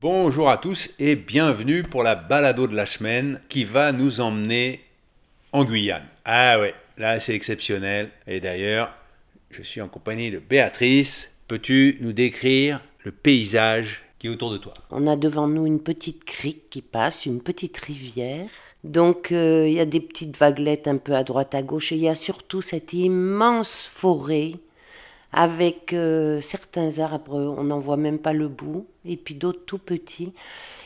Bonjour à tous et bienvenue pour la balado de la semaine qui va nous emmener en Guyane. Ah ouais, là c'est exceptionnel. Et d'ailleurs, je suis en compagnie de Béatrice. Peux-tu nous décrire le paysage qui est autour de toi? On a devant nous une petite crique qui passe, une petite rivière. Donc euh, il y a des petites vaguelettes un peu à droite à gauche et il y a surtout cette immense forêt avec euh, certains arbres, on n'en voit même pas le bout, et puis d'autres tout petits,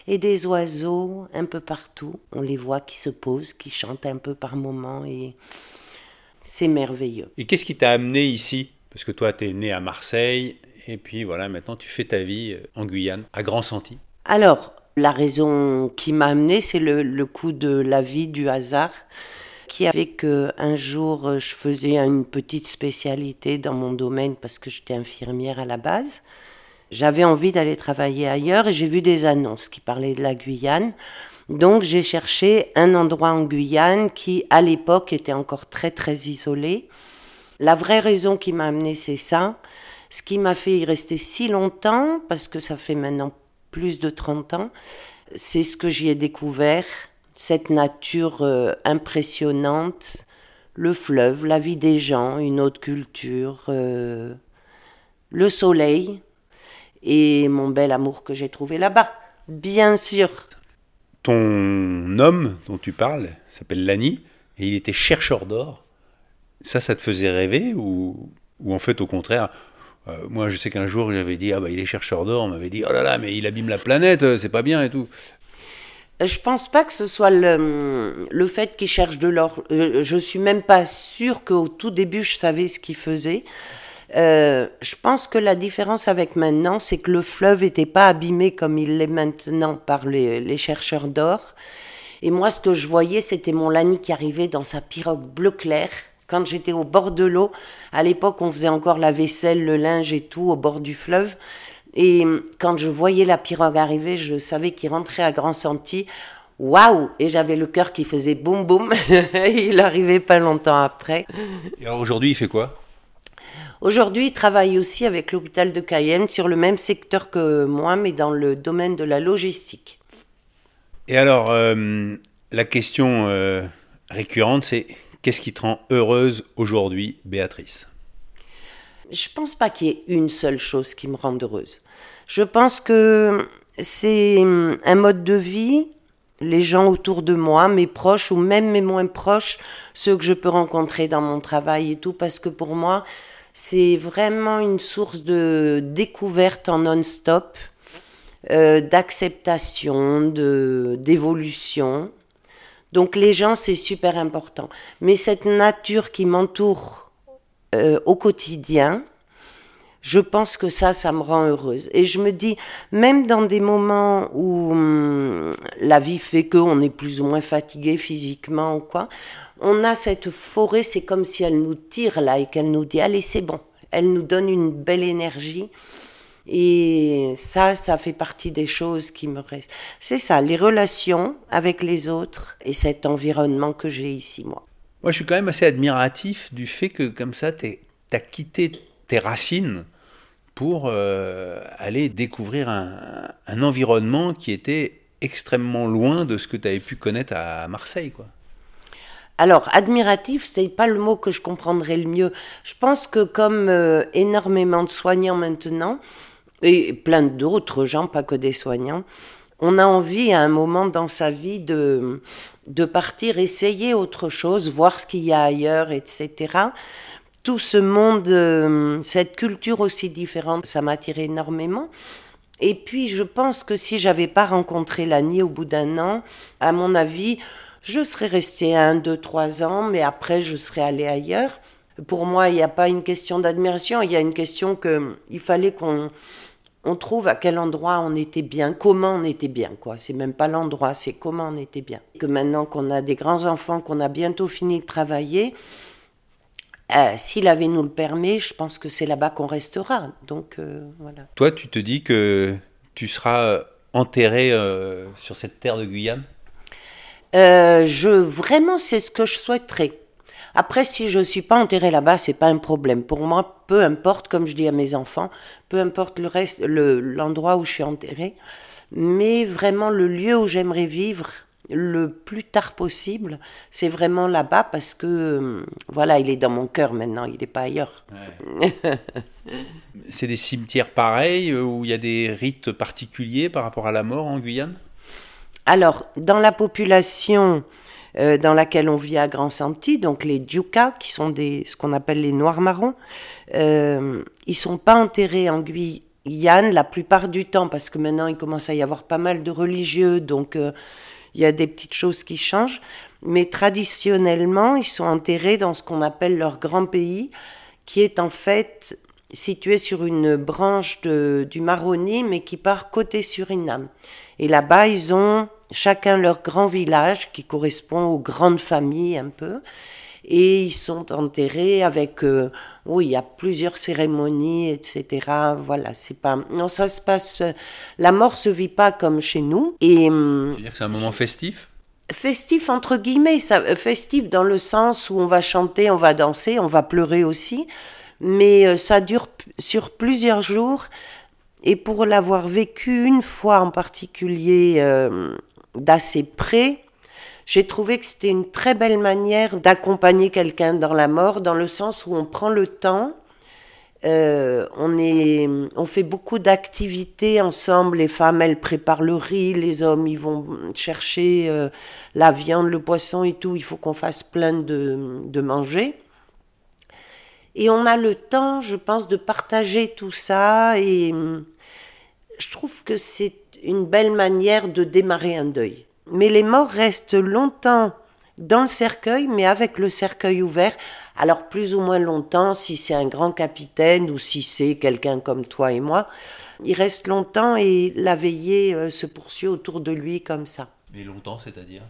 et des oiseaux un peu partout. On les voit qui se posent, qui chantent un peu par moments, et c'est merveilleux. Et qu'est-ce qui t'a amené ici? Parce que toi, tu es né à Marseille, et puis voilà, maintenant tu fais ta vie euh, en Guyane, à Grand Senti. Alors, la raison qui m'a amené, c'est le, le coup de la vie, du hasard qui avait que un jour euh, je faisais une petite spécialité dans mon domaine parce que j'étais infirmière à la base. J'avais envie d'aller travailler ailleurs et j'ai vu des annonces qui parlaient de la Guyane. Donc j'ai cherché un endroit en Guyane qui à l'époque était encore très très isolé. La vraie raison qui m'a amené c'est ça. Ce qui m'a fait y rester si longtemps, parce que ça fait maintenant plus de 30 ans, c'est ce que j'y ai découvert, cette nature euh, impressionnante, le fleuve, la vie des gens, une autre culture, euh, le soleil et mon bel amour que j'ai trouvé là-bas, bien sûr. Ton homme dont tu parles s'appelle Lani et il était chercheur d'or. Ça, ça te faisait rêver ou, ou en fait au contraire euh, moi, je sais qu'un jour, j'avais dit, ah bah, il est chercheur d'or. On m'avait dit, oh là là, mais il abîme la planète, c'est pas bien et tout. Je pense pas que ce soit le, le fait qu'il cherche de l'or. Je, je, suis même pas sûre qu'au tout début je savais ce qu'il faisait. Euh, je pense que la différence avec maintenant, c'est que le fleuve n'était pas abîmé comme il l'est maintenant par les, les chercheurs d'or. Et moi, ce que je voyais, c'était mon Lani qui arrivait dans sa pirogue bleu clair. Quand j'étais au bord de l'eau, à l'époque, on faisait encore la vaisselle, le linge et tout au bord du fleuve. Et quand je voyais la pirogue arriver, je savais qu'il rentrait à Grand Senti. Waouh Et j'avais le cœur qui faisait boum boum. il arrivait pas longtemps après. Et alors aujourd'hui, il fait quoi? Aujourd'hui, il travaille aussi avec l'hôpital de Cayenne sur le même secteur que moi, mais dans le domaine de la logistique. Et alors, euh, la question euh, récurrente, c'est qu'est-ce qui te rend heureuse aujourd'hui, Béatrice? Je pense pas qu'il y ait une seule chose qui me rende heureuse. Je pense que c'est un mode de vie, les gens autour de moi, mes proches ou même mes moins proches, ceux que je peux rencontrer dans mon travail et tout, parce que pour moi, c'est vraiment une source de découverte en non-stop, euh, d'acceptation, de d'évolution. Donc les gens, c'est super important. Mais cette nature qui m'entoure euh, au quotidien, je pense que ça, ça me rend heureuse. Et je me dis, même dans des moments où hum, la vie fait qu'on est plus ou moins fatigué physiquement ou quoi, on a cette forêt, c'est comme si elle nous tire là et qu'elle nous dit, allez, c'est bon. Elle nous donne une belle énergie. Et ça, ça fait partie des choses qui me restent. C'est ça, les relations avec les autres et cet environnement que j'ai ici, moi. Moi, je suis quand même assez admiratif du fait que, comme ça, tu as quitté tes racines pour euh, aller découvrir un, environnement qui était extrêmement loin de ce que tu avais pu connaître à Marseille, quoi. Alors, admiratif, c'est pas le mot que je comprendrais le mieux. Je pense que comme euh, énormément de soignants maintenant, et plein d'autres gens, pas que des soignants, on a envie à un moment dans sa vie de, de partir, essayer autre chose, voir ce qu'il y a ailleurs, etc. Tout ce monde, euh, cette culture aussi différente, ça m'attire énormément. Et puis, je pense que si j'avais pas rencontré Lani au bout d'un an, à mon avis, je serais restée un, deux, trois ans, mais après, je serais allée ailleurs. Pour moi, il n'y a pas une question d'admiration, il y a une question que il fallait qu'on on trouve à quel endroit on était bien, comment on était bien, quoi. C'est même pas l'endroit, c'est comment on était bien. Que maintenant qu'on a des grands enfants, qu'on a bientôt fini de travailler, euh, s'il avait nous le permet, je pense que c'est là-bas qu'on restera. Donc euh, voilà. Toi, tu te dis que tu seras euh, enterré euh, sur cette terre de Guyane? Je vraiment, c'est ce que je souhaiterais. Après, si je ne suis pas enterrée là-bas, c'est pas un problème. Pour moi, peu importe, comme je dis à mes enfants, peu importe le reste, le, l'endroit où je suis enterrée. Mais vraiment, le lieu où j'aimerais vivre le plus tard possible, c'est vraiment là-bas parce que, euh, voilà, il est dans mon cœur maintenant, il n'est pas ailleurs. c'est des cimetières pareils euh, où il y a des rites particuliers par rapport à la mort en Guyane? Alors, dans la population euh, dans laquelle on vit à Grand Santi, donc les Djuka, qui sont des, ce qu'on appelle les Noirs marrons, euh, ils sont pas enterrés en Guyane la plupart du temps, parce que maintenant il commence à y avoir pas mal de religieux, donc euh, il y a des petites choses qui changent. Mais traditionnellement, ils sont enterrés dans ce qu'on appelle leur grand pays, qui est en fait situé sur une branche de, du Maroni, mais qui part côté Suriname. Et là-bas, ils ont chacun leur grand village qui correspond aux grandes familles un peu. Et ils sont enterrés avec, euh, oui, il y a plusieurs cérémonies, etc. Voilà, c'est pas, non, ça se passe, la mort se vit pas comme chez nous. Et, hum, dire que c'est un moment festif? Festif entre guillemets, ça, euh, festif dans le sens où on va chanter, on va danser, on va pleurer aussi, mais euh, ça dure sur plusieurs jours. Et pour l'avoir vécu une fois en particulier, d'assez près, j'ai trouvé que c'était une très belle manière d'accompagner quelqu'un dans la mort, dans le sens où on prend le temps. Euh, on, est, on fait beaucoup d'activités ensemble. Les femmes, elles préparent le riz, les hommes, ils vont chercher euh, la viande, le poisson et tout. Il faut qu'on fasse plein de, de manger. Et on a le temps, je pense, de partager tout ça. Et je trouve que c'est une belle manière de démarrer un deuil. Mais les morts restent longtemps dans le cercueil, mais avec le cercueil ouvert. Alors plus ou moins longtemps, si c'est un grand capitaine ou si c'est quelqu'un comme toi et moi, il reste longtemps et la veillée euh, se poursuit autour de lui comme ça. Mais longtemps, c'est-à-dire?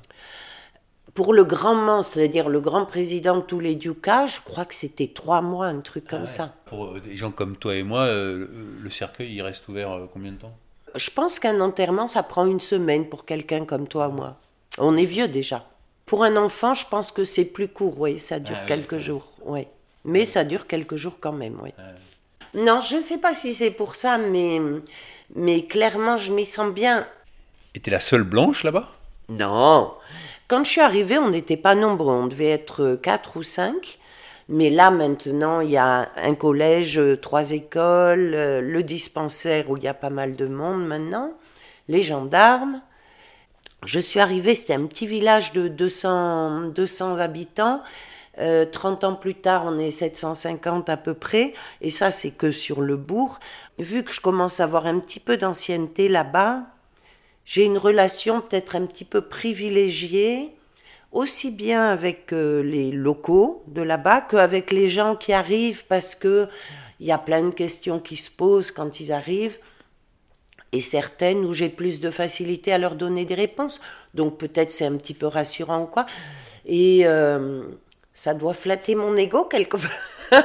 Pour le grand monstre, c'est-à-dire le grand président de tous les ducats, je crois que c'était trois mois, un truc comme ah ça. Pour euh, des gens comme toi et moi, euh, le cercueil, il reste ouvert combien de temps? Je pense qu'un enterrement, ça prend une semaine pour quelqu'un comme toi moi. On est vieux déjà. Pour un enfant, je pense que c'est plus court, oui, ça dure ah quelques jours, oui. Mais ça dure quelques jours quand même, oui. Non, je ne sais pas si c'est pour ça, mais, mais clairement, je m'y sens bien. Et t'es la seule blanche là-bas? Non. Quand je suis arrivée, on n'était pas nombreux, on devait être quatre ou cinq. Mais là, maintenant, il y a un collège, euh, trois écoles, euh, le dispensaire où il y a pas mal de monde maintenant, les gendarmes. Je suis arrivée, c'était un petit village de 200, 200 habitants. 30 euh, ans plus tard, on est 750 à peu près, et ça, c'est que sur le bourg. Vu que je commence à avoir un petit peu d'ancienneté là-bas, j'ai une relation peut-être un petit peu privilégiée aussi bien avec euh, les locaux de là-bas qu'avec les gens qui arrivent parce que il y a plein de questions qui se posent quand ils arrivent et certaines où j'ai plus de facilité à leur donner des réponses. Donc peut-être c'est un petit peu rassurant ou quoi. Et euh, ça doit flatter mon ego quelque part.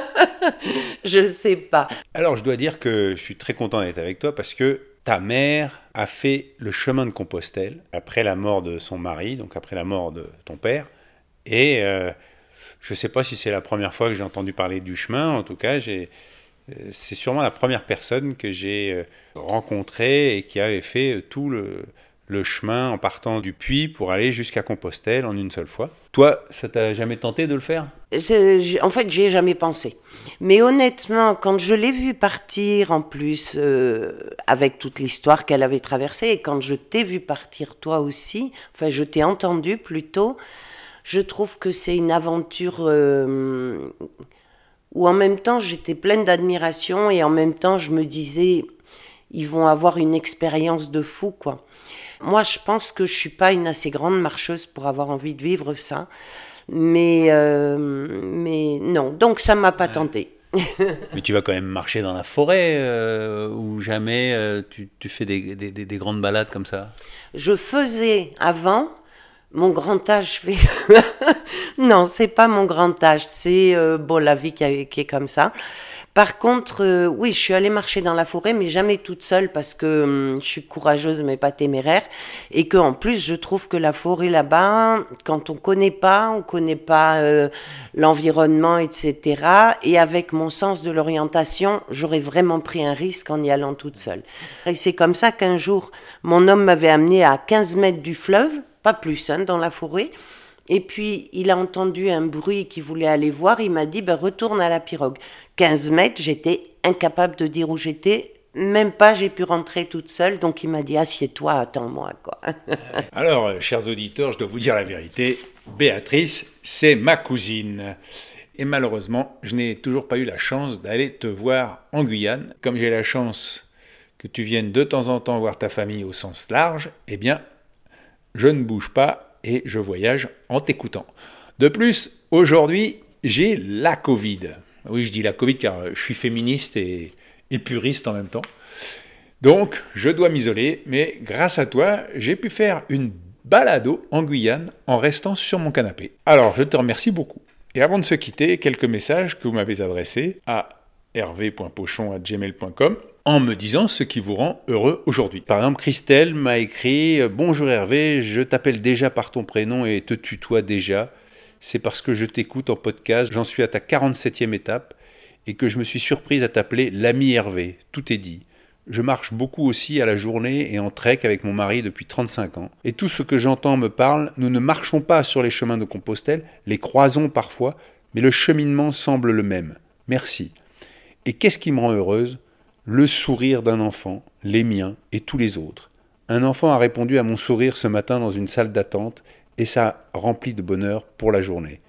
je ne sais pas. Alors je dois dire que je suis très content d'être avec toi parce que ta mère a fait le chemin de Compostelle après la mort de son mari, donc après la mort de ton père. Et euh, je ne sais pas si c'est la première fois que j'ai entendu parler du chemin, en tout cas, euh, c'est sûrement la première personne que j'ai euh, rencontrée et qui avait fait tout le, le chemin en partant du puits pour aller jusqu'à Compostelle en une seule fois. Toi, ça t'a jamais tenté de le faire? En fait, j'y ai jamais pensé. Mais honnêtement, quand je l'ai vue partir, en plus, euh, avec toute l'histoire qu'elle avait traversée, et quand je t'ai vu partir toi aussi, enfin, je t'ai entendu plutôt, je trouve que c'est une aventure euh, où en même temps j'étais pleine d'admiration et en même temps je me disais, ils vont avoir une expérience de fou, quoi. Moi, je pense que je suis pas une assez grande marcheuse pour avoir envie de vivre ça. Mais, euh, mais non, donc ça m'a pas tenté. mais tu vas quand même marcher dans la forêt euh, ou jamais euh, tu, tu, fais des, des, des, grandes balades comme ça? Je faisais avant, mon grand âge fait. non, c'est pas mon grand âge, c'est bon, la vie qui, qui, est comme ça. Par contre, euh, oui, je suis allée marcher dans la forêt, mais jamais toute seule parce que hum, je suis courageuse mais pas téméraire. Et que en plus, je trouve que la forêt là-bas, quand on connaît pas, on connaît pas euh, l'environnement, etc. Et avec mon sens de l'orientation, j'aurais vraiment pris un risque en y allant toute seule. Et c'est comme ça qu'un jour, mon homme m'avait amené à 15 mètres du fleuve, pas plus, hein, dans la forêt. Et puis, il a entendu un bruit qu'il voulait aller voir. Il m'a dit, ben, retourne à la pirogue. 15 mètres, j'étais incapable de dire où j'étais. Même pas, j'ai pu rentrer toute seule. Donc, il m'a dit, assieds-toi, attends-moi. Alors, euh, chers auditeurs, je dois vous dire la vérité. Béatrice, c'est ma cousine. Et malheureusement, je n'ai toujours pas eu la chance d'aller te voir en Guyane. Comme j'ai la chance que tu viennes de temps en temps voir ta famille au sens large, eh bien, je ne bouge pas et je voyage en t'écoutant. De plus, aujourd'hui, j'ai la Covid. Oui, je dis la Covid car je suis féministe et, puriste en même temps. Donc, je dois m'isoler, mais grâce à toi, j'ai pu faire une balado en Guyane en restant sur mon canapé. Alors, je te remercie beaucoup. Et avant de se quitter, quelques messages que vous m'avez adressés à hervé.pochon.gmail.com en me disant ce qui vous rend heureux aujourd'hui. Par exemple, Christelle m'a écrit Bonjour Hervé, je t'appelle déjà par ton prénom et te tutoie déjà. C'est parce que je t'écoute en podcast, j'en suis à ta 47e étape et que je me suis surprise à t'appeler l'ami Hervé. Tout est dit. Je marche beaucoup aussi à la journée et en trek avec mon mari depuis 35 ans. Et tout ce que j'entends me parle, nous ne marchons pas sur les chemins de Compostelle, les croisons parfois, mais le cheminement semble le même. Merci. Et qu'est-ce qui me rend heureuse? Le sourire d'un enfant, les miens et tous les autres. Un enfant a répondu à mon sourire ce matin dans une salle d'attente et ça remplit de bonheur pour la journée.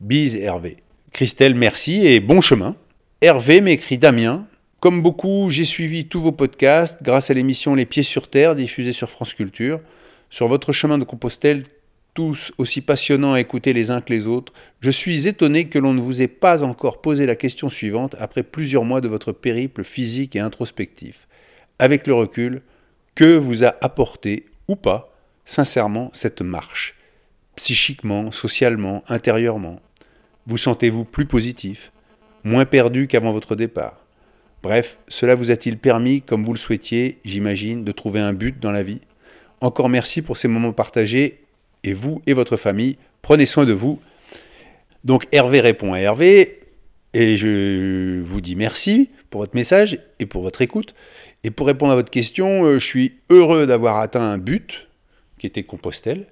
Bise Hervé. Christelle, merci et bon chemin. Hervé m'écrit Damien. Comme beaucoup, j'ai suivi tous vos podcasts grâce à l'émission Les Pieds sur Terre diffusée sur France Culture. Sur votre chemin de Compostelle, tous aussi passionnants à écouter les uns que les autres, je suis étonné que l'on ne vous ait pas encore posé la question suivante après plusieurs mois de votre périple physique et introspectif. Avec le recul, que vous a apporté, ou pas, sincèrement, cette marche? Psychiquement, socialement, intérieurement. Vous sentez-vous plus positif Moins perdu qu'avant votre départ? Bref, cela vous a-t-il permis, comme vous le souhaitiez, j'imagine, de trouver un but dans la vie? Encore merci pour ces moments partagés et vous et votre famille, prenez soin de vous. Donc Hervé répond à Hervé, et je vous dis merci pour votre message et pour votre écoute. Et pour répondre à votre question, euh, je suis heureux d'avoir atteint un but, qui était Compostelle.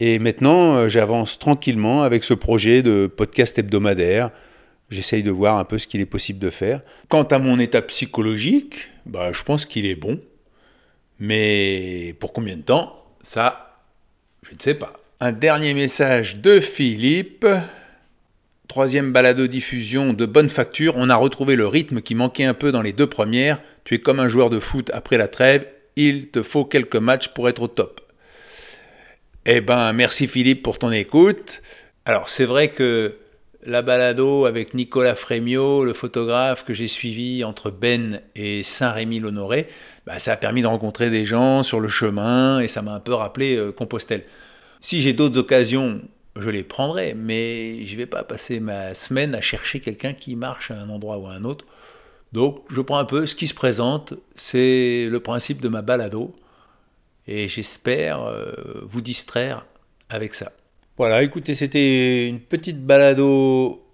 Et maintenant, euh, j'avance tranquillement avec ce projet de podcast hebdomadaire. J'essaye de voir un peu ce qu'il est possible de faire. Quant à mon état psychologique, bah, je pense qu'il est bon. Mais pour combien de temps Ça, je ne sais pas. Un dernier message de Philippe. Troisième balado-diffusion de bonne facture. On a retrouvé le rythme qui manquait un peu dans les deux premières. Tu es comme un joueur de foot après la trêve. Il te faut quelques matchs pour être au top. Eh ben, merci Philippe pour ton écoute. Alors, c'est vrai que la balado avec Nicolas Frémiot, le photographe que j'ai suivi entre Ben et Saint-Rémy-l'Honoré, bah, ça a permis de rencontrer des gens sur le chemin et ça m'a un peu rappelé euh, Compostelle. Si j'ai d'autres occasions, je les prendrai, mais je ne vais pas passer ma semaine à chercher quelqu'un qui marche à un endroit ou à un autre. Donc je prends un peu ce qui se présente, c'est le principe de ma balado, et j'espère euh, vous distraire avec ça. Voilà, écoutez, c'était une petite balado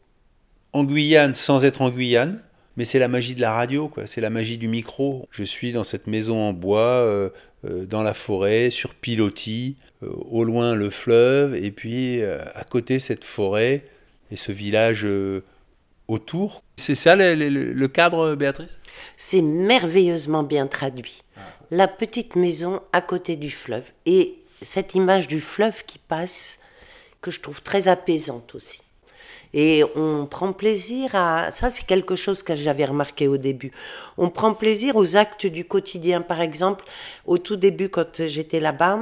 en Guyane sans être en Guyane. Mais c'est la magie de la radio, quoi. C'est la magie du micro. Je suis dans cette maison en bois, euh, euh, dans la forêt, sur pilotis, euh, au loin le fleuve, et puis à côté cette forêt et ce village autour. C'est ça le, cadre, Béatrice? C'est merveilleusement bien traduit. Ah. La petite maison à côté du fleuve et cette image du fleuve qui passe que je trouve très apaisante aussi. Et on prend plaisir à... Ça, c'est quelque chose que j'avais remarqué au début. On prend plaisir aux actes du quotidien. Par exemple, au tout début, quand j'étais là-bas,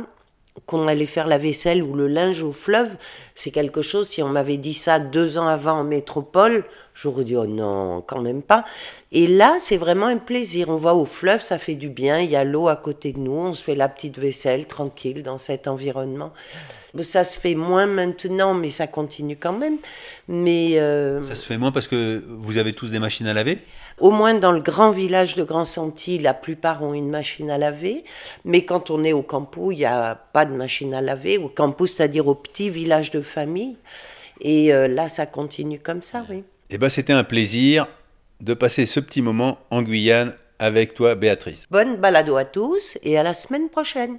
qu'on allait faire la vaisselle ou le linge au fleuve, c'est quelque chose, si on m'avait dit ça deux ans avant en métropole, J'aurais dit, oh non, quand même pas. Et là, c'est vraiment un plaisir. On va au fleuve, ça fait du bien. Il y a l'eau à côté de nous. On se fait la petite vaisselle tranquille dans cet environnement. Ça se fait moins maintenant, mais ça continue quand même. Mais euh, Ça se fait moins parce que vous avez tous des machines à laver? Au moins dans le grand village de Grand Santi, la plupart ont une machine à laver. Mais quand on est au campus, il n'y a pas de machine à laver. Au campus, c'est-à-dire au petit village de famille. Et euh, là, ça continue comme ça, oui. Eh ben, c'était un plaisir de passer ce petit moment en Guyane avec toi, Béatrice. Bonne balado à tous et à la semaine prochaine.